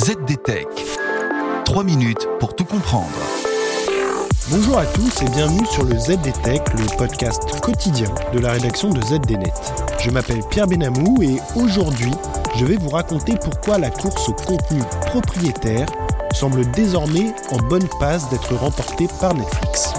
ZDTech. 3 minutes pour tout comprendre. Bonjour à tous et bienvenue sur le ZDTech, le podcast quotidien de la rédaction de ZDNet. Je m'appelle Pierre Benamou et aujourd'hui, je vais vous raconter pourquoi la course au contenu propriétaire semble désormais en bonne passe d'être remportée par Netflix.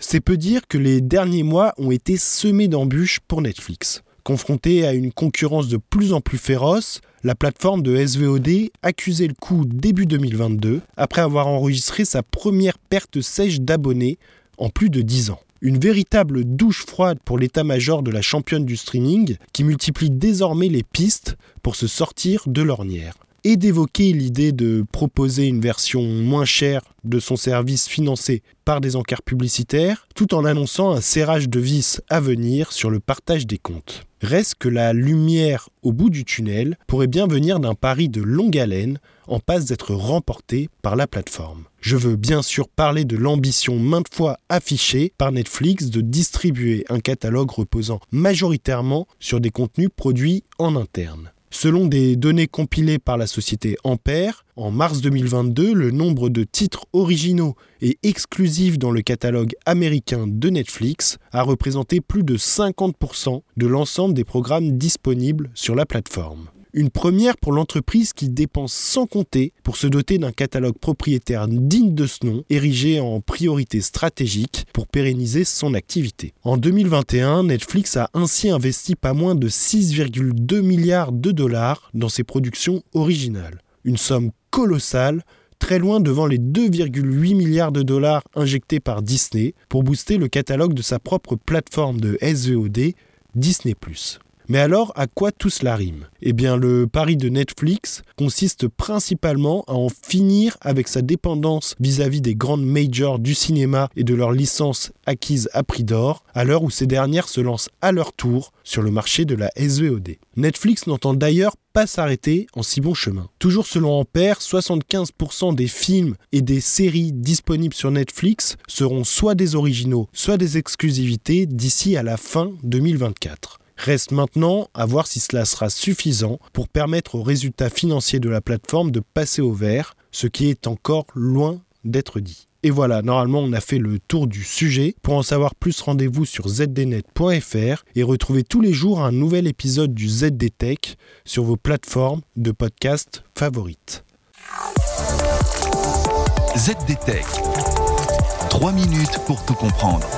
C'est peu dire que les derniers mois ont été semés d'embûches pour Netflix. Confrontée à une concurrence de plus en plus féroce, la plateforme de SVOD accusait le coup début 2022 après avoir enregistré sa première perte sèche d'abonnés en plus de 10 ans. Une véritable douche froide pour l'état-major de la championne du streaming qui multiplie désormais les pistes pour se sortir de l'ornière et d'évoquer l'idée de proposer une version moins chère de son service financé par des encarts publicitaires, tout en annonçant un serrage de vis à venir sur le partage des comptes. Reste que la lumière au bout du tunnel pourrait bien venir d'un pari de longue haleine en passe d'être remporté par la plateforme. Je veux bien sûr parler de l'ambition maintes fois affichée par Netflix de distribuer un catalogue reposant majoritairement sur des contenus produits en interne. Selon des données compilées par la société Ampère, en mars 2022, le nombre de titres originaux et exclusifs dans le catalogue américain de Netflix a représenté plus de 50% de l'ensemble des programmes disponibles sur la plateforme. Une première pour l'entreprise qui dépense sans compter pour se doter d'un catalogue propriétaire digne de ce nom, érigé en priorité stratégique pour pérenniser son activité. En 2021, Netflix a ainsi investi pas moins de 6,2 milliards de dollars dans ses productions originales. Une somme colossale très loin devant les 2,8 milliards de dollars injectés par Disney pour booster le catalogue de sa propre plateforme de SVOD, Disney ⁇ mais alors, à quoi tout cela rime? Eh bien, le pari de Netflix consiste principalement à en finir avec sa dépendance vis-à-vis des grandes majors du cinéma et de leurs licences acquises à prix d'or, à l'heure où ces dernières se lancent à leur tour sur le marché de la SVOD. Netflix n'entend d'ailleurs pas s'arrêter en si bon chemin. Toujours selon Ampère, 75% des films et des séries disponibles sur Netflix seront soit des originaux, soit des exclusivités d'ici à la fin 2024. Reste maintenant à voir si cela sera suffisant pour permettre aux résultats financiers de la plateforme de passer au vert, ce qui est encore loin d'être dit. Et voilà, normalement on a fait le tour du sujet. Pour en savoir plus, rendez-vous sur zdnet.fr et retrouvez tous les jours un nouvel épisode du ZDTech sur vos plateformes de podcast favorites. ZDTech. 3 minutes pour tout comprendre.